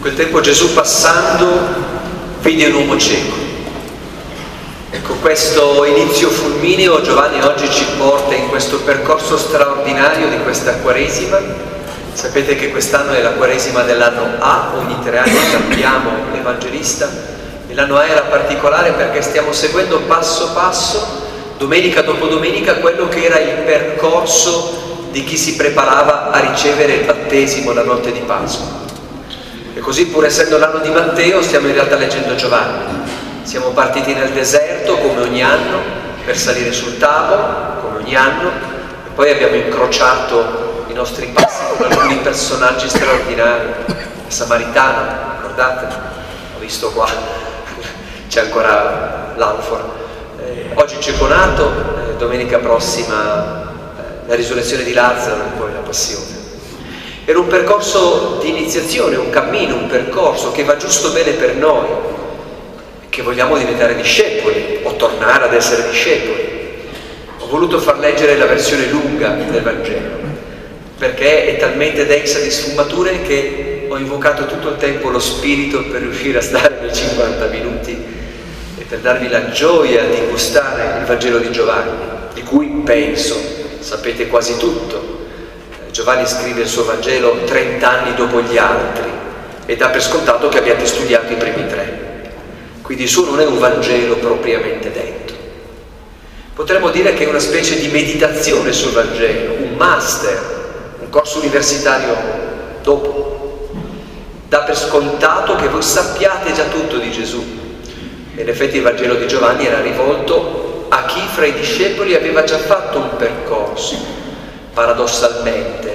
Quel tempo Gesù passando vide un uomo cieco. Ecco, questo inizio fulmineo Giovanni oggi ci porta in questo percorso straordinario di questa Quaresima. Sapete che quest'anno è la Quaresima dell'anno A, ogni tre anni cambiamo l'Evangelista e l'anno A era particolare perché stiamo seguendo passo passo, domenica dopo domenica, quello che era il percorso di chi si preparava a ricevere il battesimo la notte di Pasqua. E così pur essendo l'anno di Matteo stiamo in realtà leggendo Giovanni. Siamo partiti nel deserto come ogni anno per salire sul tavolo come ogni anno e poi abbiamo incrociato i nostri passi con alcuni personaggi straordinari. La Samaritana, ricordate? Ho visto qua, c'è ancora l'Anfor. Eh, oggi c'è Conato, eh, domenica prossima eh, la risurrezione di Lazzaro e poi la passione. Era un percorso di iniziazione, un cammino, un percorso che va giusto bene per noi, che vogliamo diventare discepoli o tornare ad essere discepoli. Ho voluto far leggere la versione lunga del Vangelo, perché è talmente densa di sfumature che ho invocato tutto il tempo lo Spirito per riuscire a stare nei 50 minuti e per darvi la gioia di gustare il Vangelo di Giovanni, di cui penso sapete quasi tutto, Giovanni scrive il suo Vangelo 30 anni dopo gli altri e dà per scontato che abbiate studiato i primi tre. Quindi il suo non è un Vangelo propriamente detto. Potremmo dire che è una specie di meditazione sul Vangelo, un master, un corso universitario dopo. Dà per scontato che voi sappiate già tutto di Gesù. In effetti il Vangelo di Giovanni era rivolto a chi fra i discepoli aveva già fatto un percorso, paradossalmente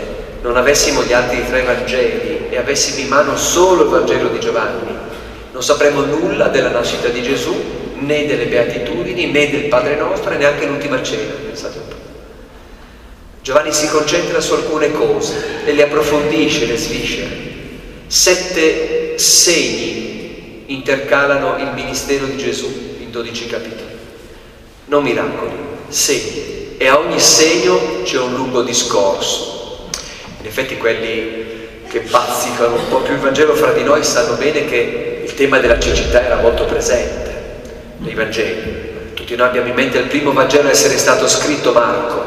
non avessimo gli altri tre Vangeli e avessimo in mano solo il Vangelo di Giovanni, non sapremmo nulla della nascita di Gesù, né delle beatitudini, né del Padre nostro, e neanche l'ultima cena, pensate un po'. Giovanni si concentra su alcune cose e le approfondisce, le sviscera. Sette segni intercalano il ministero di Gesù in dodici capitoli. Non miracoli, segni e a ogni segno c'è un lungo discorso. In effetti quelli che bazzicano un po' più il Vangelo fra di noi sanno bene che il tema della cecità era molto presente nei Vangeli. Tutti noi abbiamo in mente il primo Vangelo a essere stato scritto Marco,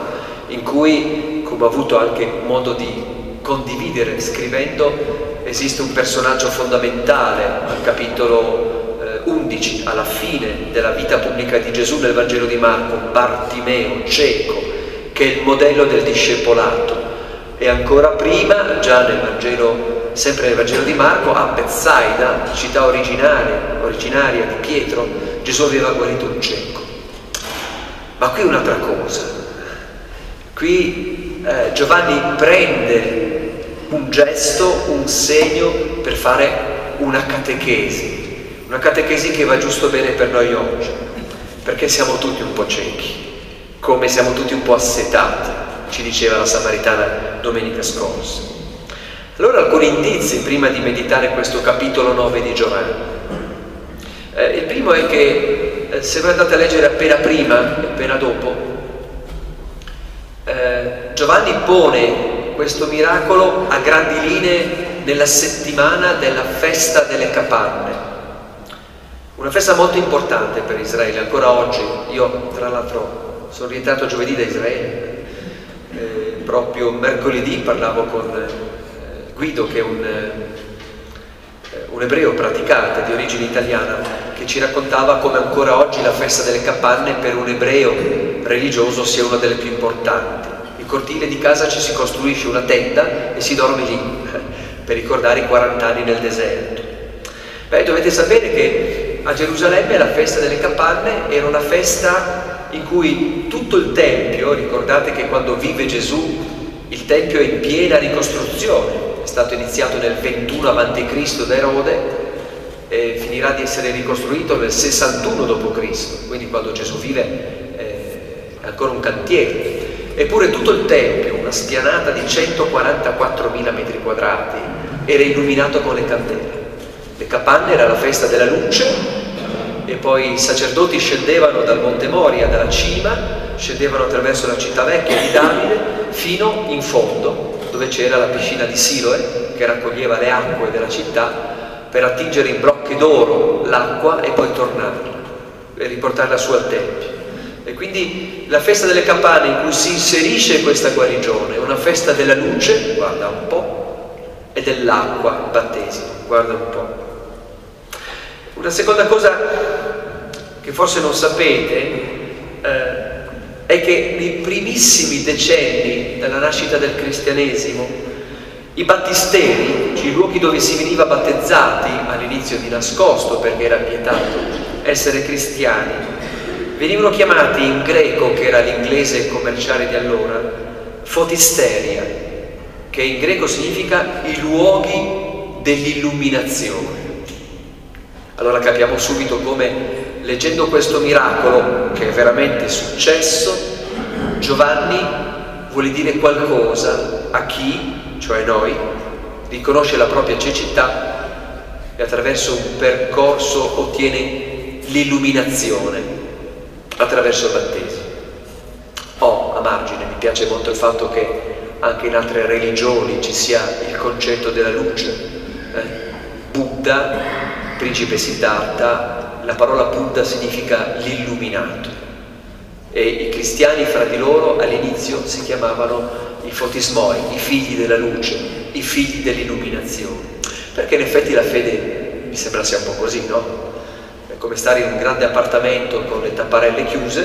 in cui, come ho avuto anche modo di condividere scrivendo, esiste un personaggio fondamentale al capitolo 11, alla fine della vita pubblica di Gesù nel Vangelo di Marco, Bartimeo, cieco, che è il modello del discepolato. E ancora prima, già nel Vangelo, sempre nel Vangelo di Marco, a Bethsaida, città originaria, originaria di Pietro, Gesù aveva guarito un cieco. Ma qui un'altra cosa. Qui eh, Giovanni prende un gesto, un segno per fare una catechesi, una catechesi che va giusto bene per noi oggi, perché siamo tutti un po' ciechi, come siamo tutti un po' assetati, ci diceva la Samaritana domenica scorsa. Allora alcuni indizi prima di meditare questo capitolo 9 di Giovanni. Eh, il primo è che eh, se voi andate a leggere appena prima e appena dopo, eh, Giovanni pone questo miracolo a grandi linee nella settimana della festa delle capanne. Una festa molto importante per Israele, ancora oggi. Io, tra l'altro, sono rientrato giovedì da Israele. Proprio mercoledì parlavo con eh, Guido, che è un, eh, un ebreo praticante di origine italiana, che ci raccontava come ancora oggi la festa delle capanne per un ebreo religioso sia una delle più importanti. Il cortile di casa ci si costruisce una tenda e si dorme lì per ricordare i 40 anni nel deserto. Beh, dovete sapere che a Gerusalemme la festa delle capanne era una festa in cui tutto il Tempio, ricordate che quando vive Gesù il Tempio è in piena ricostruzione, è stato iniziato nel 21 a.C. da Erode e finirà di essere ricostruito nel 61 d.C., quindi quando Gesù vive eh, è ancora un cantiere. Eppure tutto il Tempio, una spianata di 144.000 metri quadrati, era illuminato con le candele. Le capanne era la festa della luce e poi i sacerdoti scendevano dal Monte Moria, dalla cima, scendevano attraverso la città vecchia di Davide fino in fondo, dove c'era la piscina di Siloe che raccoglieva le acque della città per attingere in brocche d'oro l'acqua e poi tornarla e riportarla su al Tempio. E quindi la festa delle campane in cui si inserisce questa guarigione è una festa della luce, guarda un po', e dell'acqua, il battesimo, guarda un po'. Una seconda cosa che forse non sapete eh, è che nei primissimi decenni della nascita del cristianesimo i battisteri, i luoghi dove si veniva battezzati all'inizio di nascosto perché era vietato essere cristiani, venivano chiamati in greco, che era l'inglese commerciale di allora, fotisteria, che in greco significa i luoghi dell'illuminazione. Allora capiamo subito come leggendo questo miracolo che è veramente successo, Giovanni vuole dire qualcosa a chi, cioè noi, riconosce la propria cecità e attraverso un percorso ottiene l'illuminazione attraverso il battesimo. Oh, a margine, mi piace molto il fatto che anche in altre religioni ci sia il concetto della luce. Eh? Buddha, principe Siddhartha, la parola Buddha significa l'illuminato e i cristiani fra di loro all'inizio si chiamavano i fotismoi, i figli della luce, i figli dell'illuminazione, perché in effetti la fede mi sembra sia un po' così, no? È come stare in un grande appartamento con le tapparelle chiuse,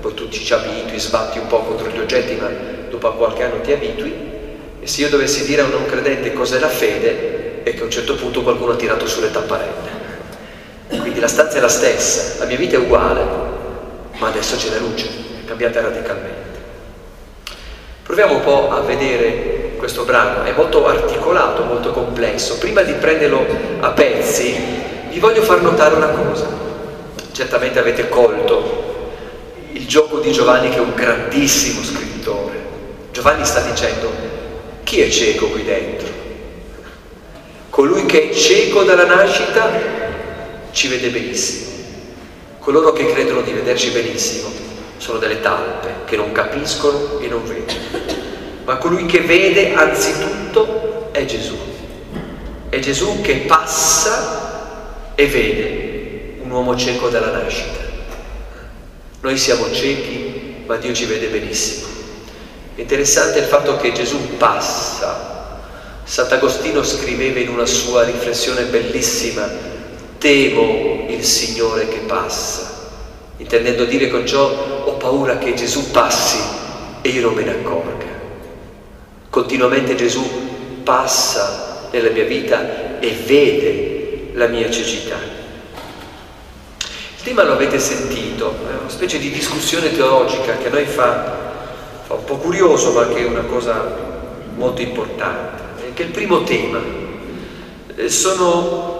poi tu ci abitui, sbatti un po' contro gli oggetti, ma dopo qualche anno ti abitui, e se io dovessi dire a un non credente cos'è la fede, è che a un certo punto qualcuno ha tirato sulle tapparelle. La stanza è la stessa, la mia vita è uguale, ma adesso c'è la luce, è cambiata radicalmente. Proviamo un po' a vedere questo brano, è molto articolato, molto complesso. Prima di prenderlo a pezzi, vi voglio far notare una cosa. Certamente avete colto il gioco di Giovanni che è un grandissimo scrittore. Giovanni sta dicendo, chi è cieco qui dentro? Colui che è cieco dalla nascita ci vede benissimo. Coloro che credono di vederci benissimo sono delle talpe che non capiscono e non vedono. Ma colui che vede anzitutto è Gesù. È Gesù che passa e vede un uomo cieco dalla nascita. Noi siamo ciechi, ma Dio ci vede benissimo. Interessante il fatto che Gesù passa. Sant'Agostino scriveva in una sua riflessione bellissima temo il Signore che passa, intendendo dire con ciò ho paura che Gesù passi e io non me ne accorga. Continuamente Gesù passa nella mia vita e vede la mia cecità. Il tema lo avete sentito, è una specie di discussione teologica che a noi fa, fa un po' curioso ma che è una cosa molto importante, che è il primo tema. Eh, sono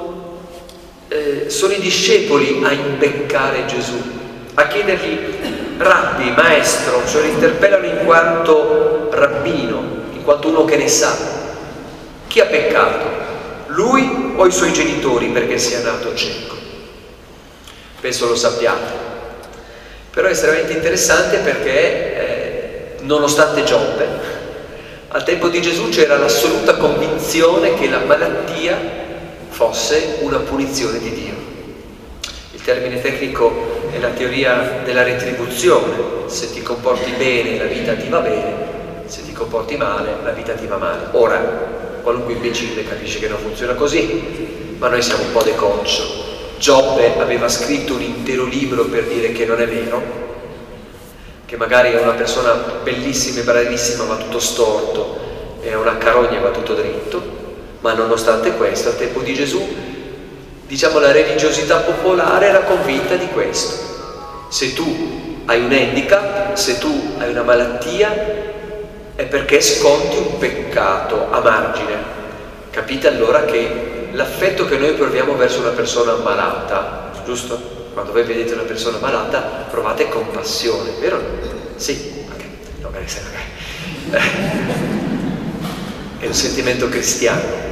eh, sono i discepoli a imbeccare Gesù, a chiedergli rabbi, maestro, cioè lo interpellano in quanto rabbino, in quanto uno che ne sa. Chi ha peccato? Lui o i suoi genitori perché sia nato cieco? Penso lo sappiate. Però è estremamente interessante perché eh, nonostante Giobbe, al tempo di Gesù c'era l'assoluta convinzione che la malattia fosse una punizione di Dio. Il termine tecnico è la teoria della retribuzione, se ti comporti bene la vita ti va bene, se ti comporti male la vita ti va male. Ora, qualunque imbecille capisce che non funziona così, ma noi siamo un po' decoccio. Giobbe aveva scritto un intero libro per dire che non è vero, che magari è una persona bellissima e bravissima va tutto storto, è una carogna va tutto dritto, ma nonostante questo, al tempo di Gesù, diciamo la religiosità popolare era convinta di questo. Se tu hai un handicap, se tu hai una malattia, è perché sconti un peccato a margine. Capite allora che l'affetto che noi proviamo verso una persona malata, giusto? Quando voi vedete una persona malata provate compassione, vero? Sì, ok, no, magari sei magari. È un sentimento cristiano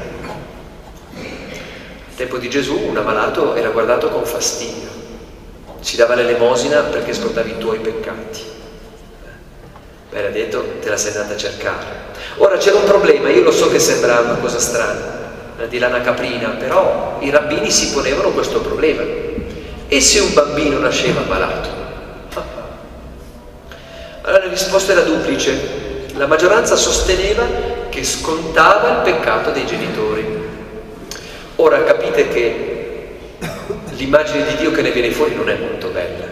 tempo di Gesù un ammalato era guardato con fastidio, ci dava l'elemosina perché scordavi i tuoi peccati. Beh, era detto, te la sei andata a cercare. Ora c'era un problema, io lo so che sembra una cosa strana, di lana caprina, però i rabbini si ponevano questo problema. E se un bambino nasceva malato? Allora la risposta era duplice. La maggioranza sosteneva che scontava il peccato dei genitori. Ora capite che l'immagine di Dio che ne viene fuori non è molto bella.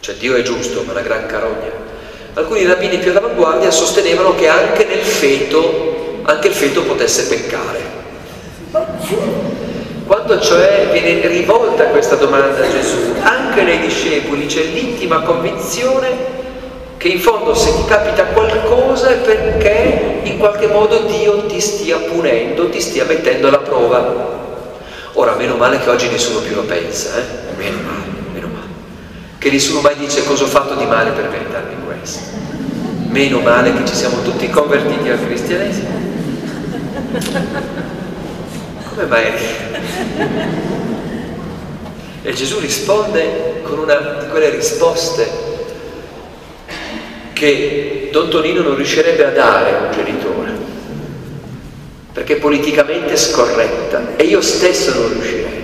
Cioè Dio è giusto, ma una gran carogna. Alcuni rabbini più all'avanguardia sostenevano che anche nel feto, anche il feto potesse peccare. Quando cioè viene rivolta questa domanda a Gesù, anche nei discepoli c'è l'intima convinzione che in fondo se ti capita qualcosa è perché in qualche modo Dio ti stia punendo, ti stia mettendo alla prova. Ora, meno male che oggi nessuno più lo pensa, eh? Meno male, meno male. Che nessuno mai dice cosa ho fatto di male per meritarmi questo. Meno male che ci siamo tutti convertiti al cristianesimo. Come mai? E Gesù risponde con una di quelle risposte che Don Tonino non riuscirebbe a dare un genitore, perché politicamente è scorretta e io stesso non riuscirei,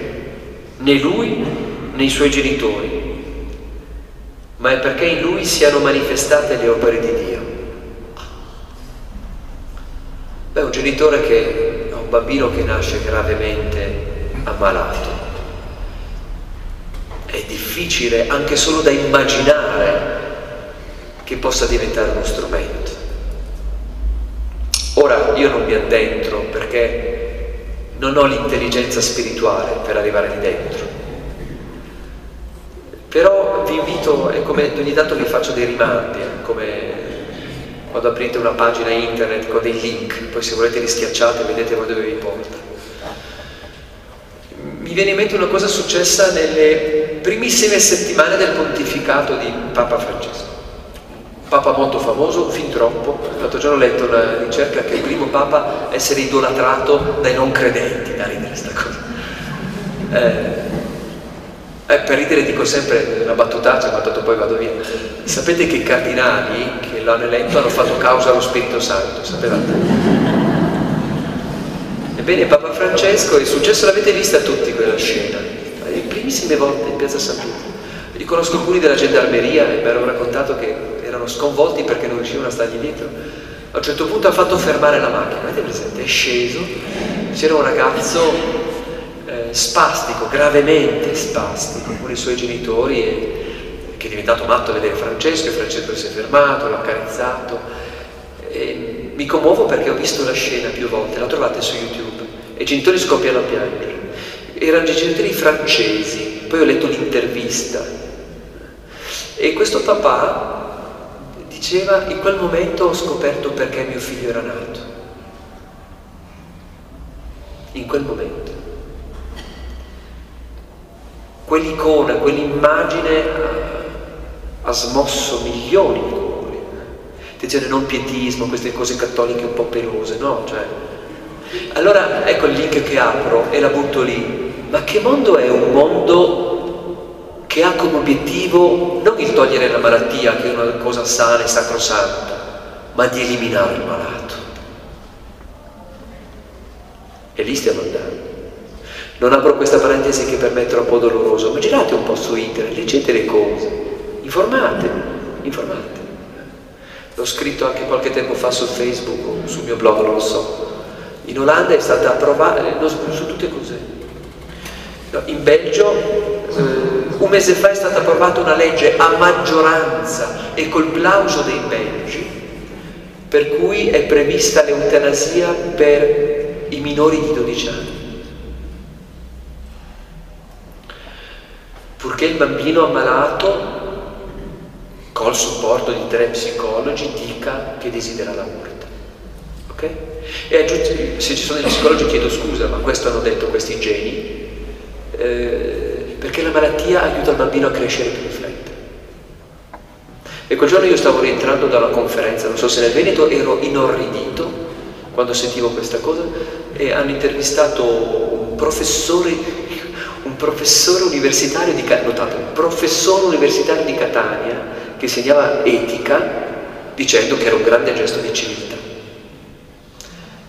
né lui né i suoi genitori, ma è perché in lui siano manifestate le opere di Dio. Beh, un genitore che ha un bambino che nasce gravemente ammalato, è difficile anche solo da immaginare che possa diventare uno strumento. Ora io non mi addentro perché non ho l'intelligenza spirituale per arrivare lì dentro. Però vi invito, e come ogni tanto vi faccio dei rimandi, eh, come quando aprite una pagina internet con dei link, poi se volete li schiacciate vedete dove vi porta. Mi viene in mente una cosa successa nelle primissime settimane del pontificato di Papa Francesco. Papa molto famoso, fin troppo. L'altro giorno ho letto una ricerca che è il primo Papa a essere idolatrato dai non credenti, da ridere questa cosa. Eh, eh, per ridere dico sempre una battutaccia, ma tanto poi vado via. Sapete che i cardinali che l'hanno eletto hanno fatto causa allo Spirito Santo, sapevate? Ebbene, Papa Francesco, è successo, l'avete vista tutti quella scena, le primissime volte in piazza San Pietro. Li conosco alcuni della gendarmeria e mi hanno raccontato che sconvolti perché non riuscivano a stargli dietro. A un certo punto ha fatto fermare la macchina, avete presente? È sceso, c'era un ragazzo eh, spastico, gravemente spastico, con i suoi genitori, e, che è diventato matto a vedere Francesco, e Francesco si è fermato, l'ha accarezzato. E mi commuovo perché ho visto la scena più volte, la trovate su YouTube, e i genitori scoppiano a piangere. Erano genitori francesi, poi ho letto l'intervista. E questo papà Diceva, in quel momento ho scoperto perché mio figlio era nato. In quel momento. Quell'icona, quell'immagine ha, smosso milioni di cuori. Attenzione, non pietismo, queste cose cattoliche un po' pelose, no? Cioè, allora ecco il link che apro e la butto lì. Ma che mondo è un mondo che ha come obiettivo non il togliere la malattia, che è una cosa sana e sacrosanta, ma di eliminare il malato. E lì stiamo andando. Non apro questa parentesi che per me è troppo doloroso, ma girate un po' su internet, leggete le cose, informate, informate. L'ho scritto anche qualche tempo fa su Facebook o sul mio blog, non lo so. In Olanda è stata approvata, eh, su tutte cose. No, in Belgio eh, un mese fa è stata approvata una legge a maggioranza e col plauso dei belgi per cui è prevista l'eutanasia per i minori di 12 anni. Purché il bambino ammalato, col supporto di tre psicologi, dica che desidera la morte. Ok? E se ci sono degli psicologi chiedo scusa, ma questo hanno detto questi geni. Eh, perché la malattia aiuta il bambino a crescere più in fretta. E quel giorno io stavo rientrando da una conferenza, non so se nel Veneto, ero inorridito quando sentivo questa cosa e hanno intervistato un professore, un professore universitario di notate, un professore universitario di Catania che insegnava etica dicendo che era un grande gesto di civiltà.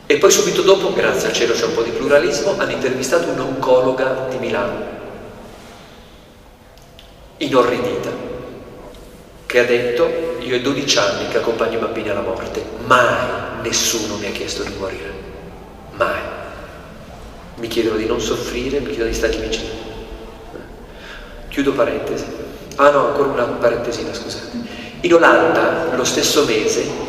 E poi subito dopo, grazie al cielo c'è un po' di pluralismo, hanno intervistato un'oncologa di Milano, inorridita, che ha detto io ho 12 anni che accompagno i bambini alla morte, mai nessuno mi ha chiesto di morire, mai. Mi chiedono di non soffrire, mi chiedono di stargli vicino. Chiudo parentesi. Ah no, ancora una parentesina, scusate. In Olanda, lo stesso mese,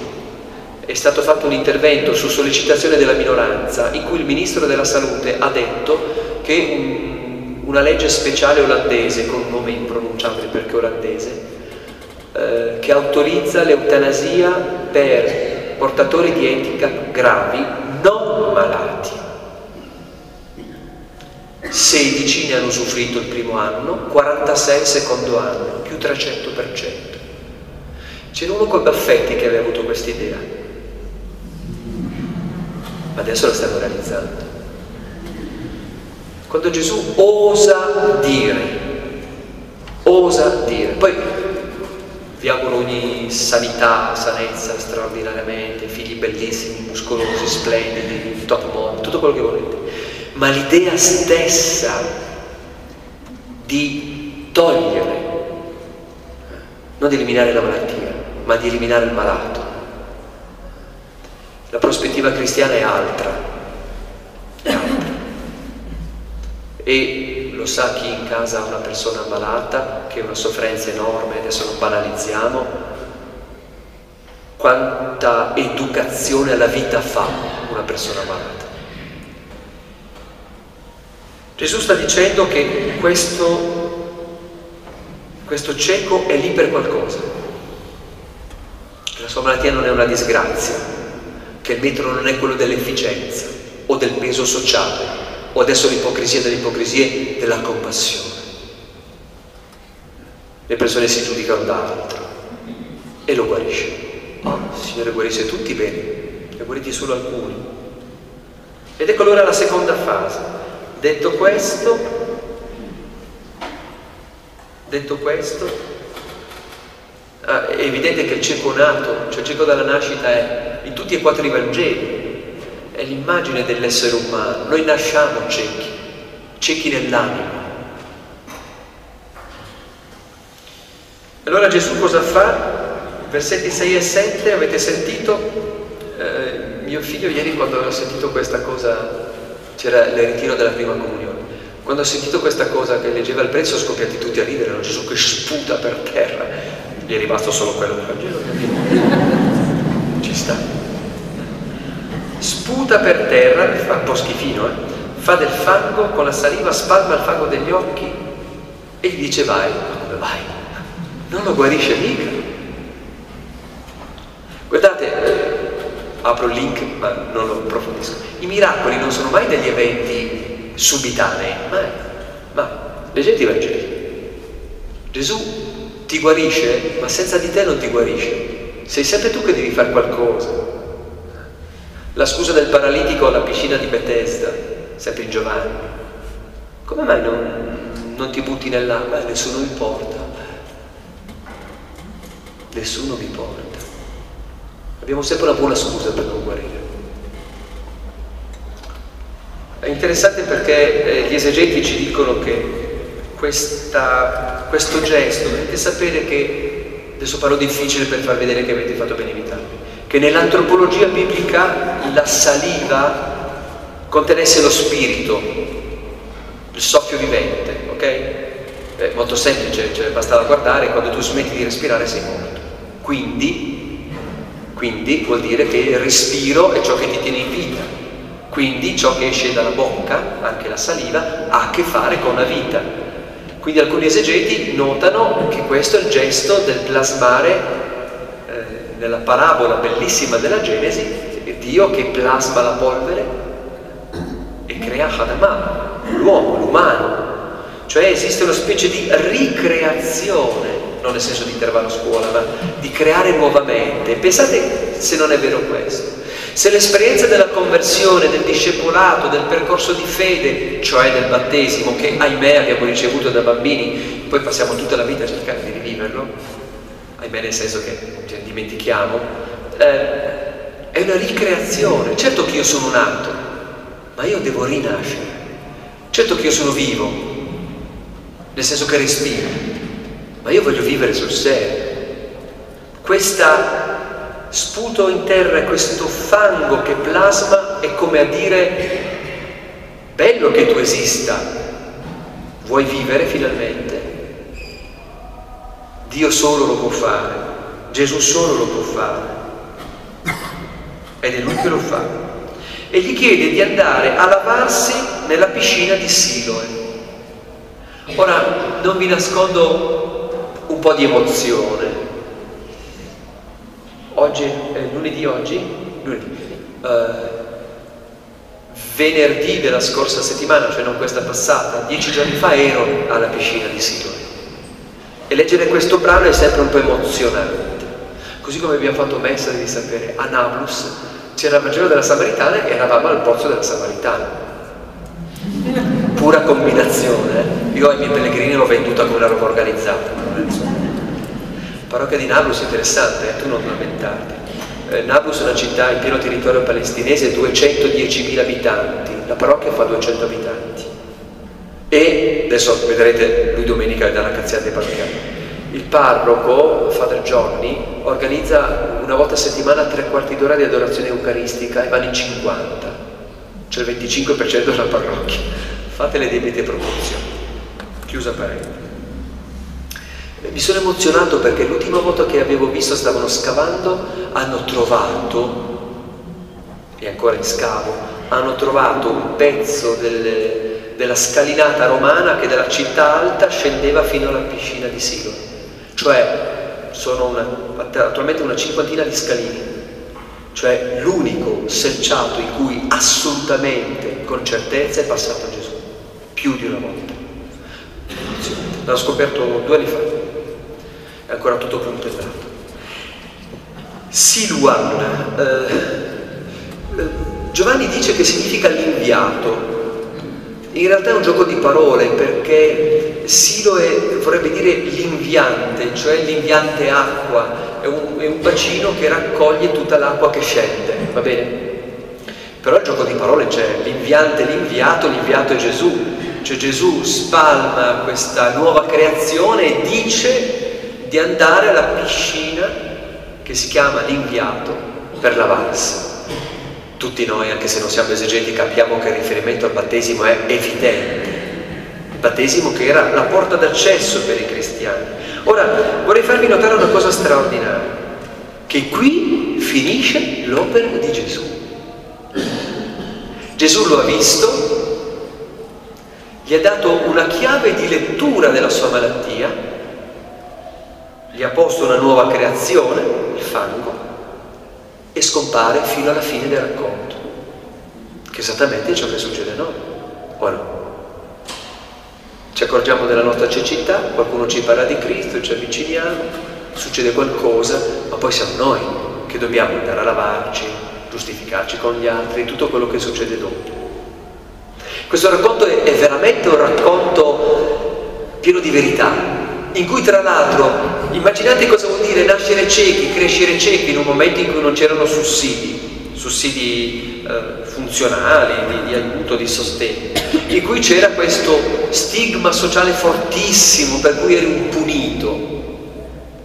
è stato fatto un intervento su sollecitazione della minoranza in cui il Ministro della Salute ha detto che un, una legge speciale olandese, con nome impronunciabile perché olandese, eh, che autorizza l'eutanasia per portatori di handicap gravi non malati. 16 ne hanno usufruito il primo anno, 46 il secondo anno, più 300%. C'era uno con baffetti che aveva avuto questa idea adesso la stanno realizzando. Quando Gesù osa dire, osa dire, poi vi auguro ogni sanità, sanezza straordinariamente, figli bellissimi, muscolosi, splendidi, top model, tutto quello che volete, ma l'idea stessa di togliere, non di eliminare la malattia, ma di eliminare il malato, la prospettiva cristiana è altra. E lo sa chi in casa ha una persona malata, che è una sofferenza enorme, adesso non banalizziamo, quanta educazione alla vita fa una persona malata. Gesù sta dicendo che questo, questo cieco è lì per qualcosa, che la sua malattia non è una disgrazia, che il metro non è quello dell'efficienza o del peso sociale o adesso l'ipocrisia delle ipocrisie della compassione. Le persone si giudicano da altro e lo guarisce. il Signore guarisce tutti bene, ne guariti solo alcuni. Ed ecco allora la seconda fase. Detto questo, detto questo, ah, è evidente che il cieco nato, cioè il cieco dalla nascita è in tutti e quattro i Vangeli, è l'immagine dell'essere umano. Noi nasciamo ciechi, ciechi nell'anima. Allora Gesù cosa fa? Versetti 6 e 7, avete sentito? Eh, mio figlio ieri quando ho sentito questa cosa, c'era il ritiro della prima comunione, quando ho sentito questa cosa che leggeva il prezzo scoppiati tutti a ridere, no? Gesù che sputa per terra, gli è rimasto solo quello del Vangelo ci sta. Sputa per terra, fa un po' schifino, eh? fa del fango con la saliva, spalma il fango degli occhi e gli dice vai, ma come vai? Non lo guarisce mica. Guardate, apro il link ma non lo approfondisco. I miracoli non sono mai degli eventi subitanei, mai, mai. Leggete i Vangeli. Gesù ti guarisce, ma senza di te non ti guarisce. Sei sempre tu che devi fare qualcosa. La scusa del paralitico alla piscina di Bethesda, sempre in Giovanni. Come mai non, non ti butti nell'acqua? Nessuno mi porta. Nessuno mi porta. Abbiamo sempre una buona scusa per non guarire. È interessante perché eh, gli esegeti ci dicono che questa, questo gesto, dovete sapere che adesso parlo difficile per far vedere che avete fatto bene invitarmi, che nell'antropologia biblica la saliva contenesse lo spirito, il soffio vivente, ok? È molto semplice, cioè bastava guardare, quando tu smetti di respirare sei morto. Quindi, quindi vuol dire che il respiro è ciò che ti tiene in vita. Quindi ciò che esce dalla bocca, anche la saliva, ha a che fare con la vita. Quindi alcuni esegeti notano che questo è il gesto del plasmare eh, nella parabola bellissima della Genesi, Dio che plasma la polvere e crea Hadamah, l'uomo, l'umano. Cioè esiste una specie di ricreazione, non nel senso di intervallo scuola, ma di creare nuovamente. Pensate se non è vero questo. Se l'esperienza della conversione, del discepolato, del percorso di fede, cioè del battesimo, che ahimè abbiamo ricevuto da bambini, poi passiamo tutta la vita a cercare di riviverlo, ahimè nel senso che cioè, dimentichiamo, eh, è una ricreazione. Certo che io sono nato, ma io devo rinascere. Certo che io sono vivo, nel senso che respiro, ma io voglio vivere sul serio. Questa sputo in terra, questo fango che plasma è come a dire bello che tu esista, vuoi vivere finalmente? Dio solo lo può fare, Gesù solo lo può fare ed è lui che lo fa. E gli chiede di andare a lavarsi nella piscina di Siloe. Ora non vi nascondo un po' di emozione. Oggi, è lunedì oggi? Lunedì. Uh, venerdì della scorsa settimana, cioè non questa passata, dieci giorni fa ero alla piscina di Siloe. E leggere questo brano è sempre un po' emozionante. Così come abbiamo fatto messa, devi sapere, a Nablus c'era il Vangelo della Samaritana e eravamo al pozzo della Samaritana. Pura combinazione. Eh. Io ai miei pellegrini l'ho venduta come una roba organizzata. Parrocchia di Nablus è interessante, eh? tu non lamentarti. Eh, Nablus è una città in pieno territorio palestinese, 210.000 abitanti, la parrocchia fa 200 abitanti. E adesso vedrete lui domenica dalla cazziata parrocchiale il parroco, Father Johnny, organizza una volta a settimana tre quarti d'ora di adorazione eucaristica e vanno in 50, cioè il 25% della parrocchia. Fate le debite proporzioni. Chiusa parentesi. Mi sono emozionato perché l'ultima volta che avevo visto stavano scavando, hanno trovato, e ancora in scavo, hanno trovato un pezzo del, della scalinata romana che dalla città alta scendeva fino alla piscina di Silo cioè sono una, attualmente una cinquantina di scalini, cioè l'unico selciato in cui assolutamente con certezza è passato Gesù, più di una volta. L'ho scoperto due anni fa, è ancora tutto puntellato. Siluan, eh, Giovanni dice che significa l'inviato, in realtà è un gioco di parole perché Siloe vorrebbe dire l'inviante, cioè l'inviante acqua, è un, è un bacino che raccoglie tutta l'acqua che scende, va bene? Però il gioco di parole c'è, l'inviante, l'inviato, l'inviato è Gesù, cioè Gesù spalma questa nuova creazione e dice di andare alla piscina che si chiama l'inviato per lavarsi. Tutti noi, anche se non siamo esegeti, capiamo che il riferimento al battesimo è evidente. Battesimo che era la porta d'accesso per i cristiani. Ora, vorrei farvi notare una cosa straordinaria, che qui finisce l'opera di Gesù. Gesù lo ha visto, gli ha dato una chiave di lettura della sua malattia, gli ha posto una nuova creazione, il fango, e scompare fino alla fine del racconto, che esattamente è ciò che succede a noi, o no? Ci accorgiamo della nostra cecità, qualcuno ci parla di Cristo, ci avviciniamo, succede qualcosa, ma poi siamo noi che dobbiamo andare a lavarci, giustificarci con gli altri, tutto quello che succede dopo. Questo racconto è, è veramente un racconto pieno di verità, in cui tra l'altro immaginate cosa vuol dire nascere ciechi, crescere ciechi in un momento in cui non c'erano sussidi, sussidi eh, funzionali, di, di, aiuto, di sostegno, in cui c'era questo stigma sociale fortissimo per cui eri un punito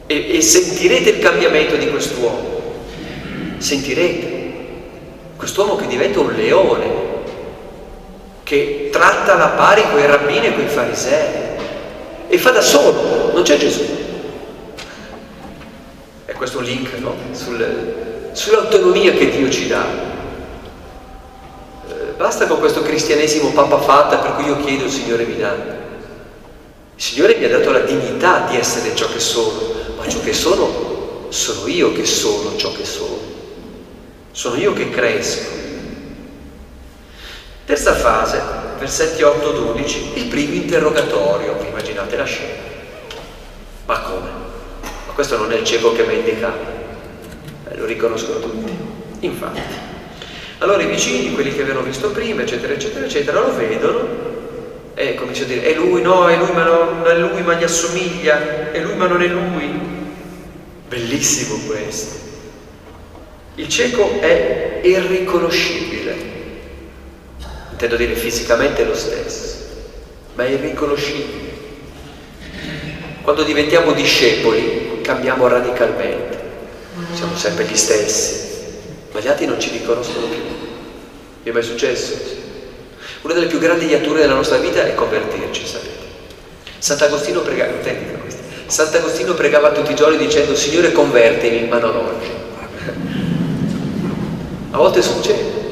e, e sentirete il cambiamento di quest'uomo, sentirete quest'uomo che diventa un leone, che tratta la pari con i rabbini e con i farisei e fa da solo, non c'è Gesù. E questo link no? Sul, sull'autonomia che Dio ci dà. Basta con questo cristianesimo papà fatta per cui io chiedo il Signore mi dà. Il Signore mi ha dato la dignità di essere ciò che sono, ma ciò che sono sono io che sono ciò che sono. Sono io che cresco. Terza fase, versetti 8-12, il primo interrogatorio, immaginate la scena. Ma come? Ma questo non è il cieco che mendica, eh, lo riconoscono tutti. Infatti. Allora i vicini, quelli che avevano visto prima, eccetera, eccetera, eccetera, lo vedono e cominciano a dire, è lui, no, è lui, ma non è lui, ma gli assomiglia, è lui, ma non è lui. Bellissimo questo. Il cieco è irriconoscibile, intendo dire fisicamente lo stesso, ma è irriconoscibile. Quando diventiamo discepoli cambiamo radicalmente, siamo sempre gli stessi, ma gli altri non ci riconoscono più. Vi è mai successo? Una delle più grandi iature della nostra vita è convertirci, sapete. Sant'Agostino pregava, Sant'Agostino pregava tutti i giorni dicendo Signore convertimi, ma non oggi. A volte succede.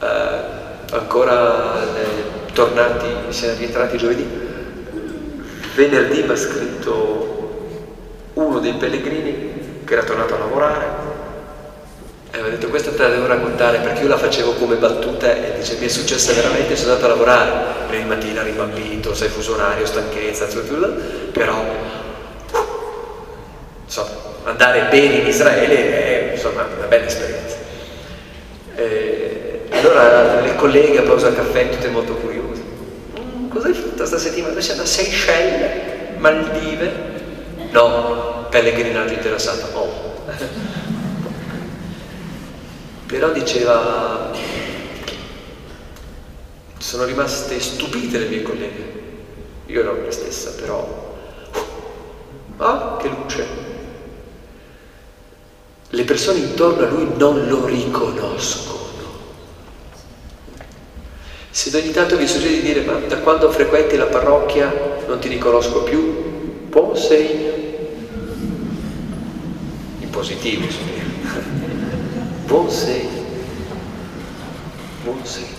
Uh, ancora eh, tornati, siamo rientrati giovedì, venerdì mi ha scritto uno dei pellegrini che era tornato a lavorare e aveva detto questa te la devo raccontare perché io la facevo come battuta e dice mi è successa veramente, sono andato a lavorare, di mattina rimbambito, sai fuso orario, stanchezza, però insomma, andare bene in Israele è insomma, una bella esperienza. E, allora le colleghe a pausa caffè tutte molto curiose. Mm, cosa hai fatto questa settimana? Siamo a Seychelles, Maldive? No, pellegrinaggio interessato. Oh però diceva, sono rimaste stupite le mie colleghe, io ero me stessa, però, ah, che luce. Le persone intorno a lui non lo riconoscono. Se ogni tanto vi succede di dire, ma da quando frequenti la parrocchia non ti riconosco più, buon segno. In positivo, spero buon buon segno.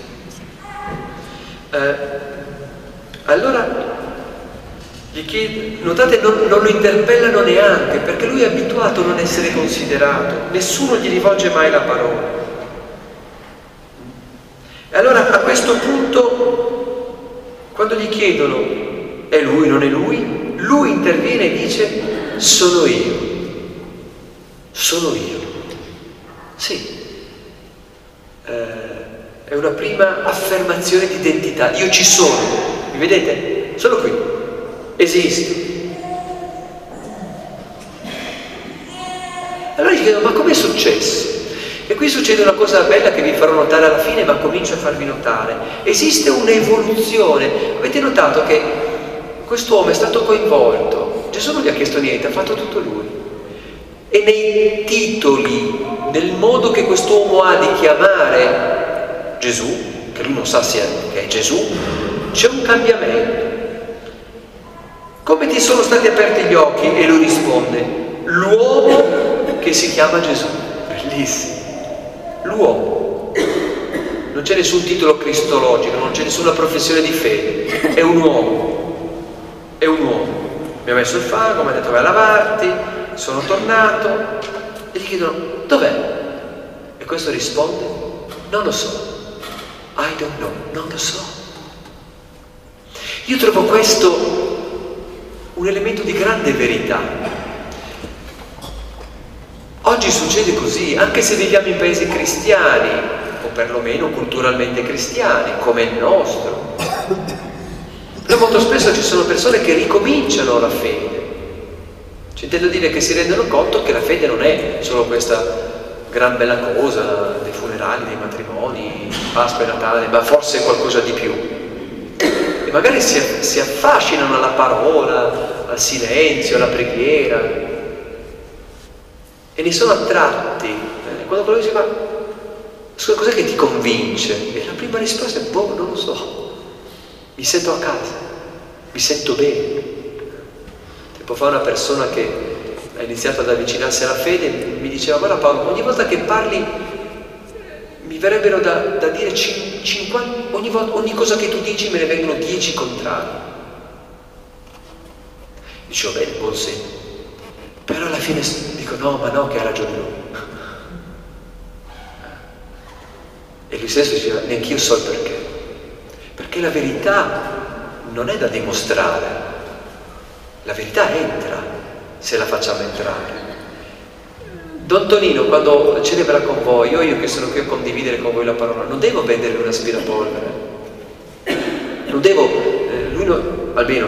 Eh, allora gli chiede, notate non, non, lo interpellano neanche perché lui è abituato a non essere considerato, nessuno gli rivolge mai la parola. E allora a questo punto, quando gli chiedono è lui, non è lui, lui interviene e dice sono io, sono io. Sì, eh, è una prima affermazione di identità. Io ci sono, mi vedete? Sono qui, esisto. Allora gli chiedo, ma com'è successo? E qui succede una cosa bella che vi farò notare alla fine, ma comincio a farvi notare. Esiste un'evoluzione. Avete notato che quest'uomo è stato coinvolto. Gesù non gli ha chiesto niente, ha fatto tutto lui. E nei titoli nel modo che quest'uomo ha di chiamare Gesù, che lui non sa che è Gesù, c'è un cambiamento. Come ti sono stati aperti gli occhi? E lui risponde, l'uomo che si chiama Gesù. Bellissimo. L'uomo. Non c'è nessun titolo cristologico, non c'è nessuna professione di fede. È un uomo. È un uomo. Mi ha messo il fango, mi ha detto vai a lavarti, sono tornato, e gli chiedono dov'è? E questo risponde non lo so. I don't know, non lo so. Io trovo questo un elemento di grande verità. Oggi succede così, anche se viviamo in paesi cristiani, o perlomeno culturalmente cristiani, come il nostro. Però molto spesso ci sono persone che ricominciano la fede ci intendo dire che si rendono conto che la fede non è solo questa gran bella cosa dei funerali, dei matrimoni, Pasqua e Natale, ma forse qualcosa di più. E magari si, si affascinano alla parola, al silenzio, alla preghiera e ne sono attratti. Eh, quando quello dice ma cos'è che ti convince? E la prima risposta è boh, non lo so, mi sento a casa, mi sento bene. Tempo fa una persona che ha iniziato ad avvicinarsi alla fede mi diceva, guarda Paolo, ogni volta che parli mi verrebbero da, da dire 50, ogni, ogni cosa che tu dici me ne vengono 10 contrari. Dicevo, beh, buon segno. Però alla fine dico, no, ma no, che ha ragione lui. E lui stesso diceva, neanch'io so il perché. Perché la verità non è da dimostrare, la verità entra se la facciamo entrare. Don Tonino, quando celebra con voi, o io che sono qui a condividere con voi la parola, non devo vendervi un aspirapolvere. Non devo, eh, lui no, almeno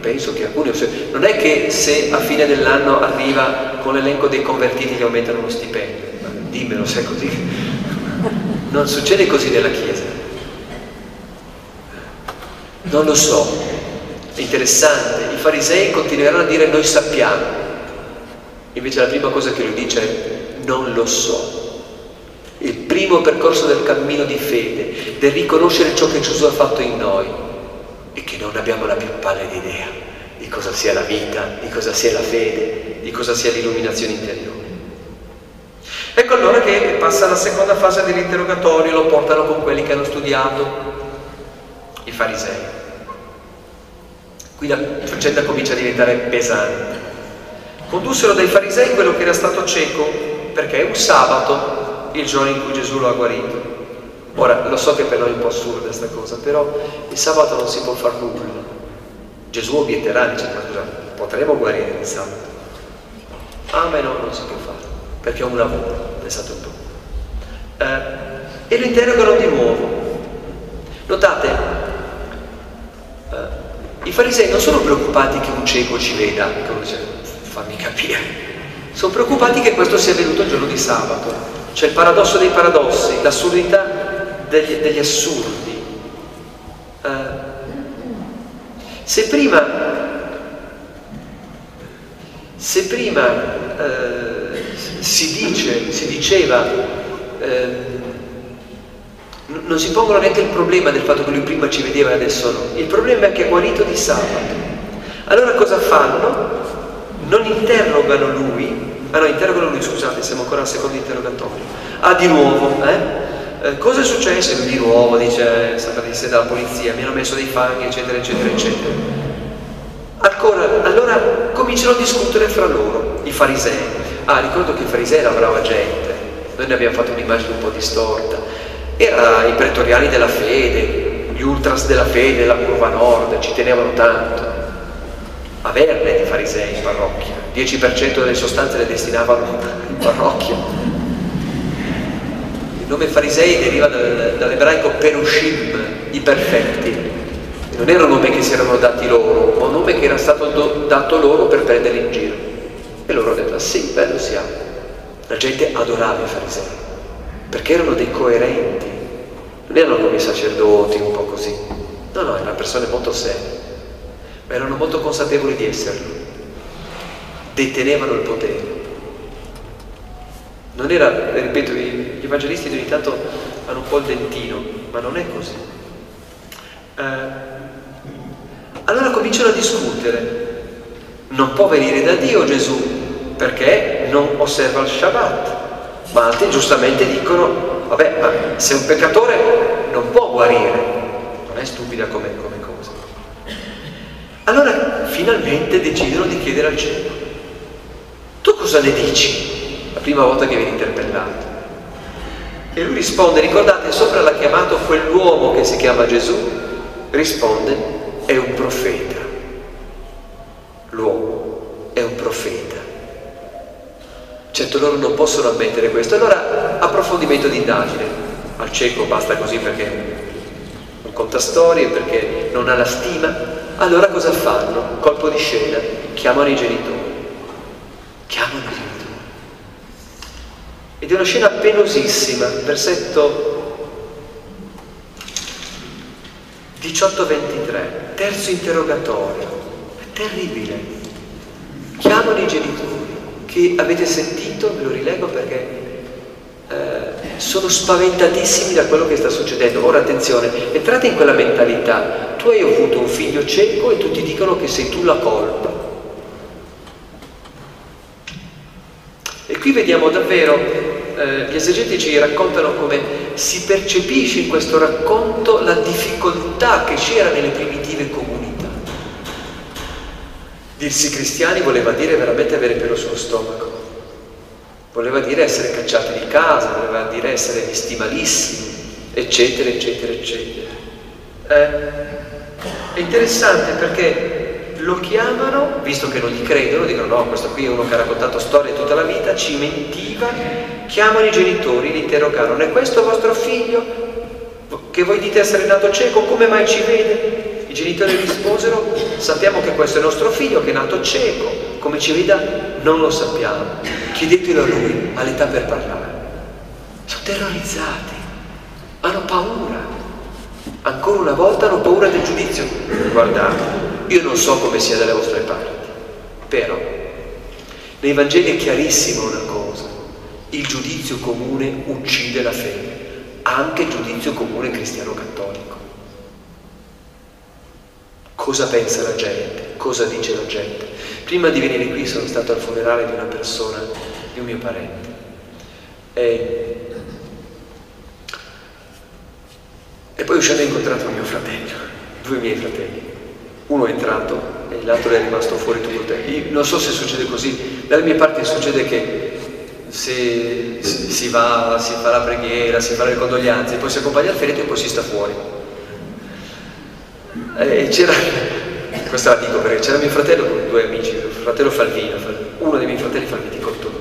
penso che alcuni, non è che se a fine dell'anno arriva con l'elenco dei convertiti gli aumentano lo stipendio, dimmelo se è così. Non succede così nella Chiesa. Non lo so, interessante, i farisei continueranno a dire noi sappiamo, invece la prima cosa che lui dice è non lo so. Il primo percorso del cammino di fede, del riconoscere ciò che Gesù ha fatto in noi e che non abbiamo la più pallida idea di cosa sia la vita, di cosa sia la fede, di cosa sia l'illuminazione interiore. Ecco allora che passa la seconda fase dell'interrogatorio, lo portano con quelli che hanno studiato, i farisei. Qui la faccenda comincia a diventare pesante. Condussero dai farisei quello che era stato cieco perché è un sabato, il giorno in cui Gesù lo ha guarito. Ora, lo so che per noi è un po' assurda questa cosa, però il sabato non si può far nulla. Gesù obietterà, dice, ma scusa, potremo guarire il sabato? Ah, ma no, non si può fare, perché è un lavoro, pensate un po'. Eh, e lo interrogano di nuovo. Notate, i farisei non sono preoccupati che un cieco ci veda, dice, fammi capire, sono preoccupati che questo sia avvenuto il giorno di sabato. C'è il paradosso dei paradossi, l'assurdità degli, degli assurdi. Uh, se prima, se prima uh, si dice, si diceva, uh, non si pongono neanche il problema del fatto che lui prima ci vedeva e adesso no. Il problema è che è guarito di sabato. Allora cosa fanno? Non interrogano lui, ah no, interrogano lui, scusate, siamo ancora al secondo interrogatorio. Ah, di nuovo, eh? eh cosa è successo? Lui di nuovo dice, sapete dalla polizia, mi hanno messo dei fanghi, eccetera, eccetera, eccetera. Ancora, allora cominciano a discutere fra loro, i farisei. Ah, ricordo che i farisei erano brava gente, noi ne abbiamo fatto un'immagine un po' distorta era i pretoriani della fede, gli ultras della fede della curva nord, ci tenevano tanto. Averne di farisei in parrocchia, 10% delle sostanze le destinavano in parrocchia. Il nome farisei deriva dall'ebraico perushim, i perfetti. Non era un nome che si erano dati loro, ma un nome che era stato do, dato loro per prenderli in giro. E loro hanno detto, ah, sì, bello siamo. La gente adorava i farisei perché erano dei coerenti, non erano come i sacerdoti un po' così, no, no, erano persone molto serie, ma erano molto consapevoli di esserlo, detenevano il potere. Non era, ripeto, gli evangelisti ogni tanto hanno un po' il dentino, ma non è così. Eh, allora cominciano a discutere. Non può venire da Dio Gesù perché non osserva il Shabbat ma altri giustamente dicono, vabbè, ma se un peccatore non può guarire, non è stupida come, come cosa. Allora finalmente decidono di chiedere al cielo, tu cosa ne dici la prima volta che vieni interpellato? E lui risponde, ricordate, sopra l'ha chiamato quell'uomo che si chiama Gesù, risponde, è un profeta. L'uomo è un profeta. Certo loro non possono ammettere questo. Allora approfondimento di indagine. Al cieco basta così perché non conta storie, perché non ha la stima. Allora cosa fanno? Colpo di scena. Chiamano i genitori. Chiamano i genitori. Ed è una scena penosissima. Versetto 18-23. Terzo interrogatorio. È terribile. Chiamano i genitori che avete sentito, ve lo rilego perché eh, sono spaventatissimi da quello che sta succedendo. Ora attenzione, entrate in quella mentalità, tu hai avuto un figlio cieco e tutti dicono che sei tu la colpa. E qui vediamo davvero, eh, gli esegetici raccontano come si percepisce in questo racconto la difficoltà che c'era nelle primitive comunità Dirsi cristiani voleva dire veramente avere pelo sullo stomaco, voleva dire essere cacciati di casa, voleva dire essere visti malissimi, eccetera, eccetera, eccetera. Eh, è interessante perché lo chiamano, visto che non gli credono, dicono no, questo qui è uno che ha raccontato storie tutta la vita, ci mentiva, chiamano i genitori, li interrogano, è questo vostro figlio che voi dite essere nato cieco, come mai ci vede? I genitori risposero, sappiamo che questo è nostro figlio che è nato cieco, come ci veda non lo sappiamo, chiedetelo a lui, ha l'età per parlare. Sono terrorizzati, hanno paura, ancora una volta hanno paura del giudizio. Guardate, io non so come sia dalle vostre parti, però nei Vangeli è chiarissima una cosa, il giudizio comune uccide la fede, anche il giudizio comune cristiano cattolico. Cosa pensa la gente? Cosa dice la gente? Prima di venire qui sono stato al funerale di una persona, di un mio parente. E, e poi uscendo ho incontrato mio fratello, due miei fratelli. Uno è entrato e l'altro è rimasto fuori tutto il tempo. Io non so se succede così, dalle mie parti succede che se si va, si fa la preghiera, si fa le condoglianze, poi si accompagna al feretro e poi si sta fuori. E c'era, questa la dico perché c'era mio fratello con due amici, il fratello Falvino, uno dei miei fratelli fa il viticoltore.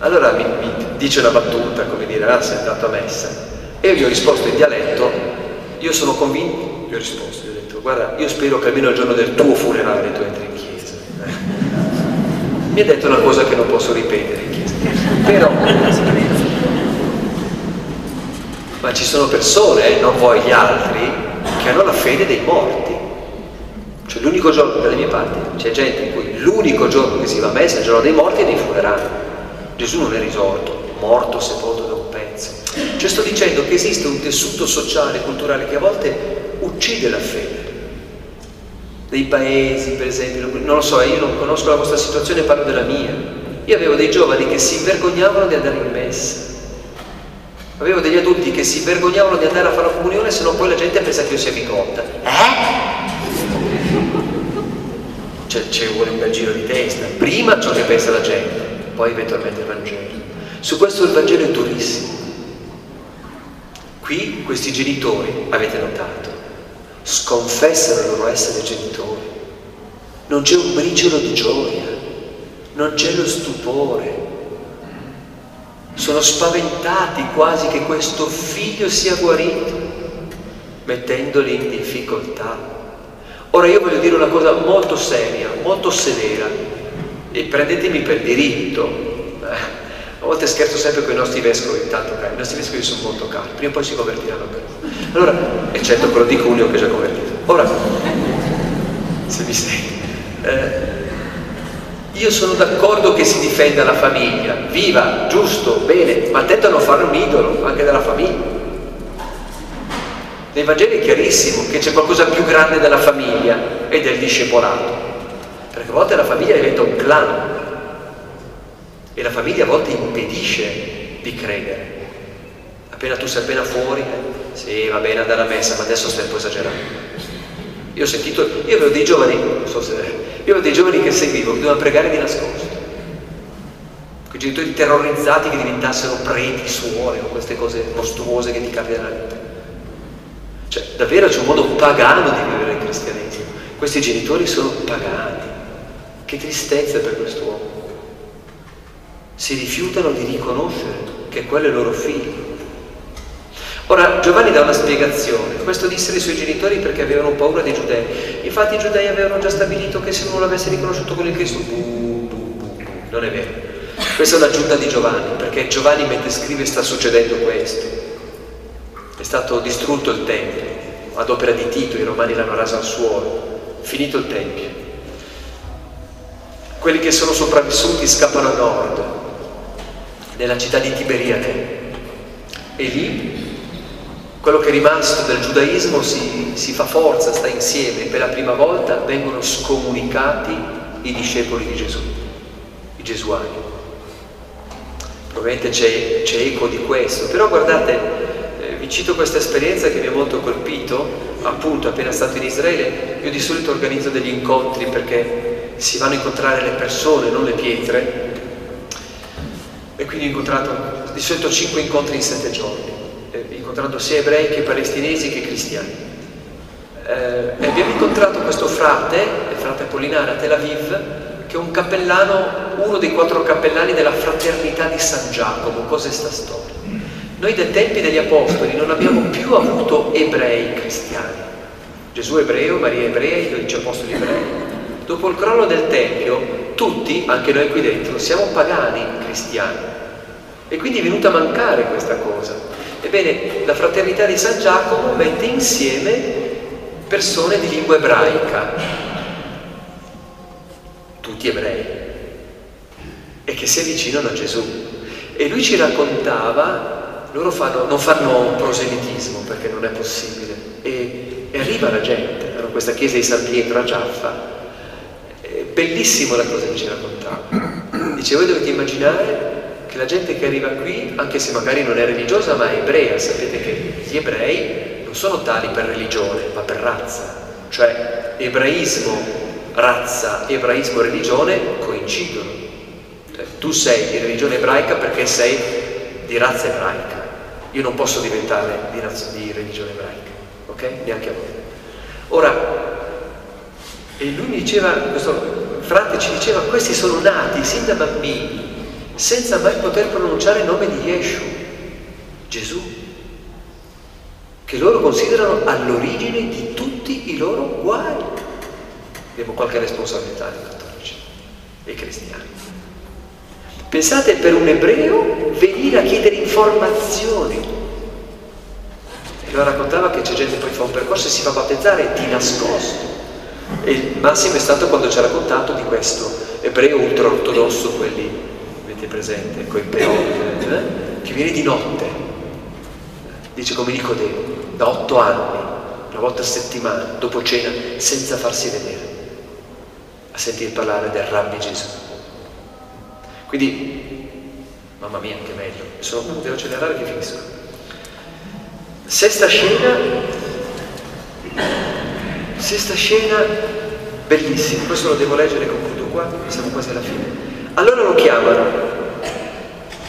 Allora mi, mi, dice una battuta, come dire, ah sei andato a messa. E io gli ho risposto in dialetto, io sono convinto, gli ho risposto, gli ho detto, guarda, io spero che almeno il giorno del tuo funerale tu entri in chiesa. mi ha detto una cosa che non posso ripetere in chiesa. Però, ma ci sono persone, eh, non voi gli altri, che hanno la fede dei morti. Cioè l'unico giorno, dalle mie parti, c'è gente in cui l'unico giorno che si va a messa è il giorno dei morti e dei funerali. Gesù non è risorto, morto, sepolto da un pezzo. Cioè sto dicendo che esiste un tessuto sociale, culturale che a volte uccide la fede. Dei paesi, per esempio, non lo so, io non conosco la vostra situazione, parlo della mia. Io avevo dei giovani che si vergognavano di andare in messa. Avevo degli adulti che si vergognavano di andare a fare la comunione se no poi la gente pensa che io sia bigotta. Eh? Cioè ci vuole un bel giro di testa. Prima ciò che pensa la gente, poi eventualmente il Vangelo. Su questo il Vangelo è durissimo. Qui questi genitori, avete notato, sconfessano il loro essere genitori. Non c'è un briciolo di gioia non c'è lo stupore. Sono spaventati quasi che questo figlio sia guarito, mettendoli in difficoltà. Ora io voglio dire una cosa molto seria, molto severa, e prendetemi per diritto. A volte scherzo sempre con i nostri vescovi, intanto i nostri vescovi sono molto cari, prima o poi si convertiranno. Allora, eccetto quello di Cuneo che è già convertito. Ora, se mi senti, eh, io sono d'accordo che si difenda la famiglia, viva, giusto, bene, ma attento a fare un idolo anche della famiglia. Nei Vangeli è chiarissimo che c'è qualcosa più grande della famiglia e del discepolato, perché a volte la famiglia diventa un clan e la famiglia a volte impedisce di credere. Appena tu sei appena fuori, eh, sì, va bene andare a messa, ma adesso stai un po' esagerando. Io ho sentito, io avevo dei giovani, non so se, io avevo dei giovani che seguivo, che dovevano pregare di nascosto. Quei genitori terrorizzati che diventassero preti, suore o queste cose mostruose che ti capitano nella vita. Cioè, davvero c'è un modo pagano di vivere il cristianesimo. Questi genitori sono pagani. Che tristezza per quest'uomo. Si rifiutano di riconoscere che quello è il loro figlio. Ora Giovanni dà una spiegazione, questo disse ai suoi genitori perché avevano paura dei giudei, infatti i giudei avevano già stabilito che se non l'avesse riconosciuto con il Cristo, non è vero. Questa è un'aggiunta di Giovanni, perché Giovanni mentre scrive sta succedendo questo. È stato distrutto il Tempio, ad opera di Tito i romani l'hanno raso al suolo, finito il Tempio. Quelli che sono sopravvissuti scappano a nord, nella città di Tiberiade, e lì quello che è rimasto del giudaismo si, si fa forza, sta insieme. Per la prima volta vengono scomunicati i discepoli di Gesù, i gesuani. Probabilmente c'è, c'è eco di questo, però guardate, eh, vi cito questa esperienza che mi ha molto colpito, appunto appena stato in Israele, io di solito organizzo degli incontri perché si vanno a incontrare le persone, non le pietre, e quindi ho incontrato di solito cinque incontri in sette giorni incontrando sia ebrei che palestinesi che cristiani. Eh, e abbiamo incontrato questo frate, il frate Apollinare a Tel Aviv, che è un cappellano, uno dei quattro cappellani della fraternità di San Giacomo. Cos'è sta storia? Noi dai tempi degli Apostoli non abbiamo più avuto ebrei cristiani. Gesù ebreo, Maria ebrea, i dodici apostoli ebrei. Dopo il crollo del Tempio, tutti, anche noi qui dentro, siamo pagani cristiani. E quindi è venuta a mancare questa cosa. Ebbene, la fraternità di San Giacomo mette insieme persone di lingua ebraica, tutti ebrei, e che si avvicinano a Gesù. E lui ci raccontava, loro fanno, non fanno proselitismo perché non è possibile, e, e arriva la gente, erano questa chiesa di San Pietro a Giaffa, è bellissimo la cosa che ci raccontava. Dice, voi dovete immaginare che la gente che arriva qui, anche se magari non è religiosa ma è ebrea, sapete che gli ebrei non sono tali per religione, ma per razza, cioè ebraismo, razza, ebraismo, religione coincidono. Cioè, tu sei di religione ebraica perché sei di razza ebraica. Io non posso diventare di, razza, di religione ebraica, ok? Neanche a voi. Ora, e lui mi diceva, questo frate ci diceva, questi sono nati sin da bambini senza mai poter pronunciare il nome di Yeshu, Gesù, che loro considerano all'origine di tutti i loro guai. Abbiamo qualche responsabilità nei cattolici e cristiani. Pensate per un ebreo venire a chiedere informazioni. E lo raccontava che c'è gente che poi fa un percorso e si fa battezzare di nascosto. E il massimo è stato quando ci ha raccontato di questo ebreo ultraortodosso, quelli presente, coi peoni, eh? che viene di notte, dice come Nicodemo, da otto anni, una volta a settimana, dopo cena, senza farsi vedere, a sentire parlare del Rabbi Gesù. Quindi, mamma mia, che meglio, sono, devo accelerare che finisco. Sesta scena, sesta scena, bellissima, questo lo devo leggere e concludo qua, siamo quasi alla fine. Allora lo chiamano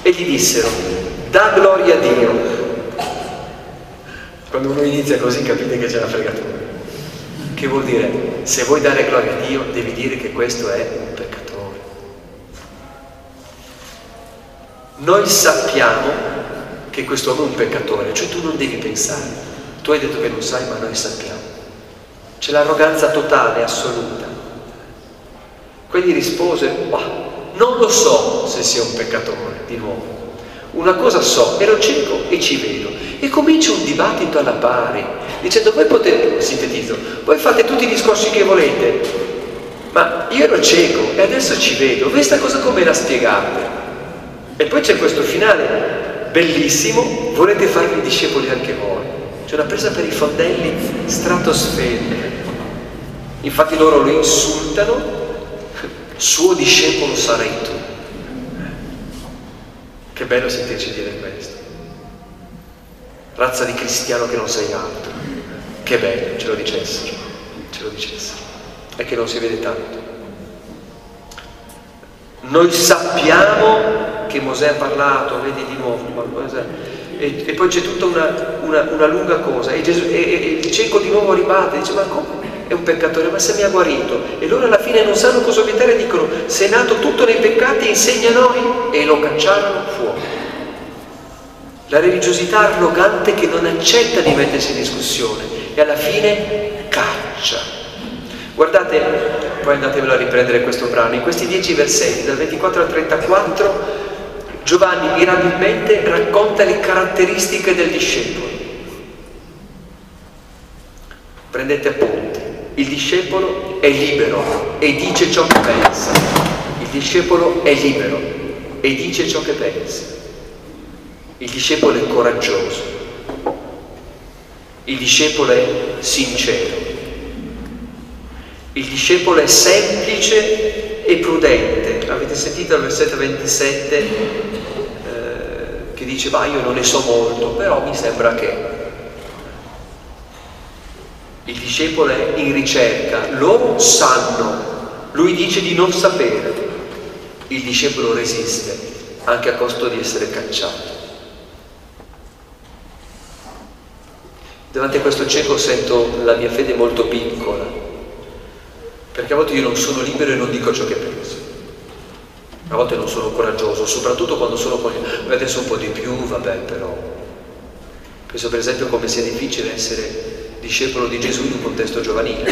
e gli dissero, da gloria a Dio. Quando uno inizia così capite che c'è la fregatura. Che vuol dire? Se vuoi dare gloria a Dio devi dire che questo è un peccatore. Noi sappiamo che questo uomo è un peccatore, cioè tu non devi pensare. Tu hai detto che non sai, ma noi sappiamo. C'è l'arroganza totale, assoluta. Quegli rispose, bah, non lo so se sia un peccatore, di nuovo. Una cosa so, ero cieco e ci vedo. E comincia un dibattito alla pari, dicendo voi potete, sintetizzo, voi fate tutti i discorsi che volete, ma io ero cieco e adesso ci vedo, questa cosa come la spiegate? E poi c'è questo finale bellissimo, volete farvi discepoli anche voi. C'è una presa per i fondelli stratosferica. Infatti loro lo insultano suo discepolo sarai tu. Che bello sentirci dire questo. Razza di cristiano che non sei altro. Che bello, ce lo dicessero, ce lo dicessero. È che non si vede tanto. Noi sappiamo che Mosè ha parlato, vedi di nuovo, e, e poi c'è tutta una, una, una lunga cosa, e, Gesù, e, e il cieco di nuovo ribatte, dice ma come? È un peccatore, ma se mi ha guarito. E loro alla fine non sanno cosa obiettare dicono, se è nato tutto nei peccati, insegna noi, e lo cacciarono fuori. La religiosità arrogante che non accetta di mettersi in discussione e alla fine caccia. Guardate, poi andatevelo a riprendere questo brano, in questi dieci versetti, dal 24 al 34, Giovanni mirabilmente racconta le caratteristiche del discepolo. Prendete appunti. Il discepolo è libero e dice ciò che pensa. Il discepolo è libero e dice ciò che pensa. Il discepolo è coraggioso. Il discepolo è sincero. Il discepolo è semplice e prudente. Avete sentito il versetto 27 eh, che dice, ma io non ne so molto, però mi sembra che il discepolo è in ricerca, loro sanno, lui dice di non sapere, il discepolo resiste anche a costo di essere cacciato. Davanti a questo cieco sento la mia fede molto piccola, perché a volte io non sono libero e non dico ciò che penso. A volte non sono coraggioso, soprattutto quando sono con gli adesso un po' di più, vabbè però. Penso per esempio come sia difficile essere discepolo di Gesù in un contesto giovanile,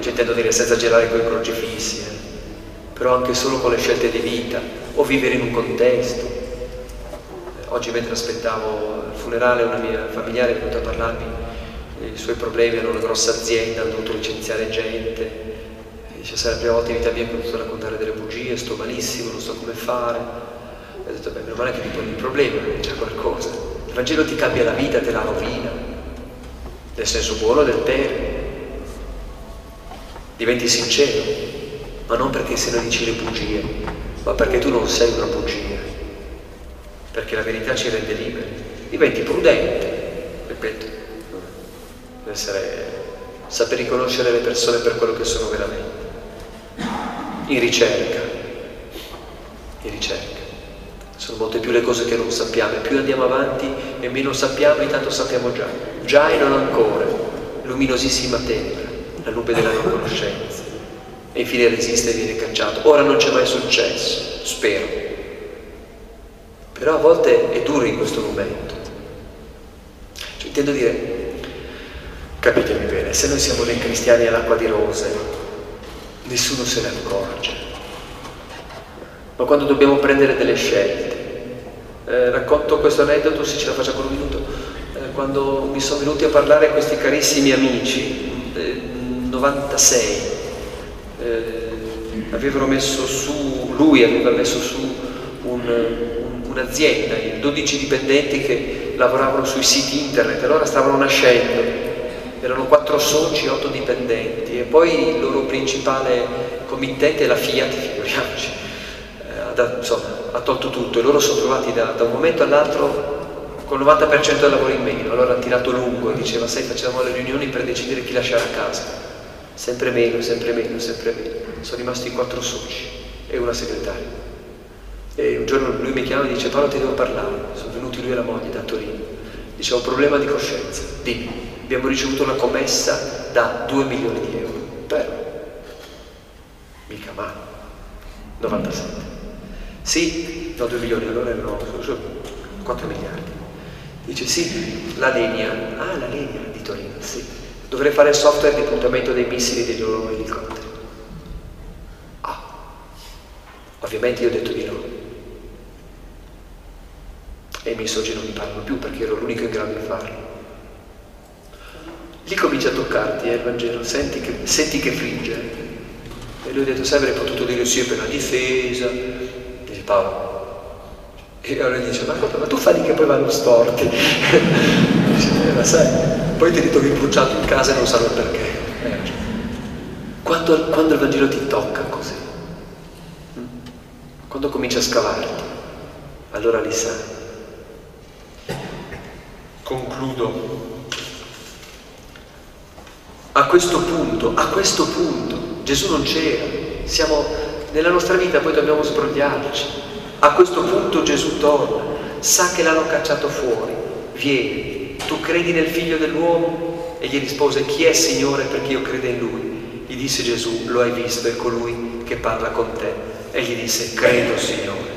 cioè intendo dire senza girare con i crocifissi, eh. però anche solo con le scelte di vita o vivere in un contesto. Oggi mentre aspettavo il funerale una mia familiare è venuta a parlarmi dei suoi problemi, hanno una grossa azienda, hanno dovuto licenziare gente, dice sai la prima volta in vita mia che ho potuto raccontare delle bugie, sto malissimo, non so come fare. E ho detto beh meno male che mi poni il problema, c'è qualcosa. Il Vangelo ti cambia la vita, te la rovina, nel senso buono del termine. Diventi sincero, ma non perché se ne dici le bugie, ma perché tu non sei una bugia, perché la verità ci rende liberi. Diventi prudente, ripeto, essere, saper riconoscere le persone per quello che sono veramente in ricerca, in ricerca. Sono molte più le cose che non sappiamo e più andiamo avanti e meno sappiamo e tanto sappiamo già. Già e non ancora, luminosissima tempra, la nube della non conoscenza. E infine resiste e viene cacciato. Ora non c'è mai successo, spero. Però a volte è duro in questo momento. Cioè, intendo dire, capitemi bene, se noi siamo dei cristiani all'acqua di rose, nessuno se ne accorge. Ma quando dobbiamo prendere delle scelte, eh, racconto questo aneddoto se ce la faccio con un minuto, eh, quando mi sono venuti a parlare questi carissimi amici, eh, 96, avevano messo su, lui aveva messo su un, un, un'azienda, 12 dipendenti che lavoravano sui siti internet, allora stavano nascendo erano quattro soci, otto dipendenti e poi il loro principale committente è la Fiat, figuriamoci, ha, insomma, ha tolto tutto e loro sono trovati da, da un momento all'altro con il 90% del lavoro in meno, allora hanno tirato lungo diceva sai facciamo le riunioni per decidere chi lasciare a casa, sempre meno, sempre meno, sempre meno, sono rimasti quattro soci e una segretaria. E un giorno lui mi chiama e dice Paolo ti devo parlare, sono venuti lui e la moglie da Torino, dice ho un problema di coscienza, dimmi abbiamo ricevuto una commessa da 2 milioni di euro, però mica male, 97. Sì, no 2 milioni, allora erano 4 miliardi. Dice sì, la Legna, ah la Legna di Torino, sì, dovrei fare il software di puntamento dei missili dei loro elicotteri. Ah, ovviamente io ho detto di no. E i miei soci non mi parlano più perché ero l'unico in grado di farlo. Lì comincia a toccarti eh, il Vangelo, senti che, senti che fringe. E lui ha detto, sai, avrei potuto dire sì per la difesa. Paolo. E allora dice, ma, ma tu fai che poi vanno storti. dice, eh, ma sai, poi ti ritrovi bruciato in casa e non sanno perché. Quando, quando il Vangelo ti tocca così, hm? quando comincia a scavarti, allora li sai. Concludo a questo punto, a questo punto, Gesù non c'era, siamo nella nostra vita, poi dobbiamo sbrogliarci. A questo punto Gesù torna, sa che l'hanno cacciato fuori, vieni, tu credi nel figlio dell'uomo? E gli rispose, chi è Signore perché io credo in lui? Gli disse Gesù, lo hai visto, è colui che parla con te. E gli disse, credo Signore.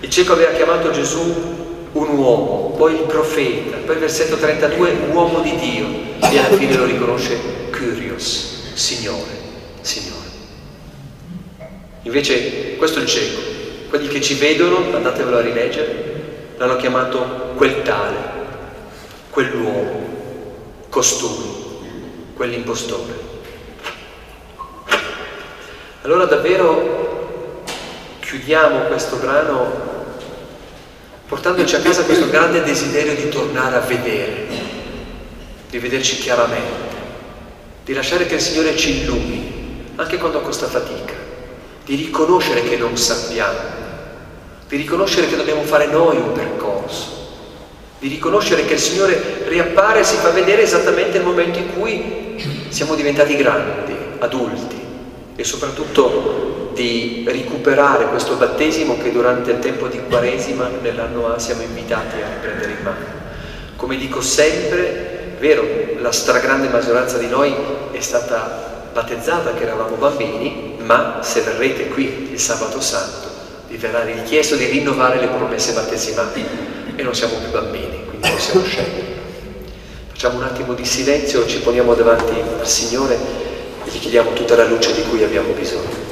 Il cieco aveva chiamato Gesù un uomo, poi il profeta, poi il versetto 32, uomo di Dio e alla fine lo riconosce Curios, Signore, Signore. Invece questo è il cieco, quelli che ci vedono, andatevelo a rileggere, l'hanno chiamato quel tale, quell'uomo, costui, quell'impostore. Allora davvero chiudiamo questo brano portandoci a casa questo grande desiderio di tornare a vedere di vederci chiaramente, di lasciare che il Signore ci illumini, anche quando costa fatica, di riconoscere che non sappiamo, di riconoscere che dobbiamo fare noi un percorso, di riconoscere che il Signore riappare e si fa vedere esattamente nel momento in cui siamo diventati grandi, adulti e soprattutto di recuperare questo battesimo che durante il tempo di Quaresima nell'anno A siamo invitati a riprendere in mano. Come dico sempre, vero, la stragrande maggioranza di noi è stata battezzata che eravamo bambini, ma se verrete qui il sabato santo vi verrà richiesto di rinnovare le promesse battesimali e non siamo più bambini, quindi possiamo scegliere. Facciamo un attimo di silenzio, ci poniamo davanti al Signore e gli chiediamo tutta la luce di cui abbiamo bisogno.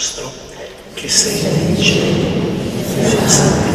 Nostro che sei nei cieli, sia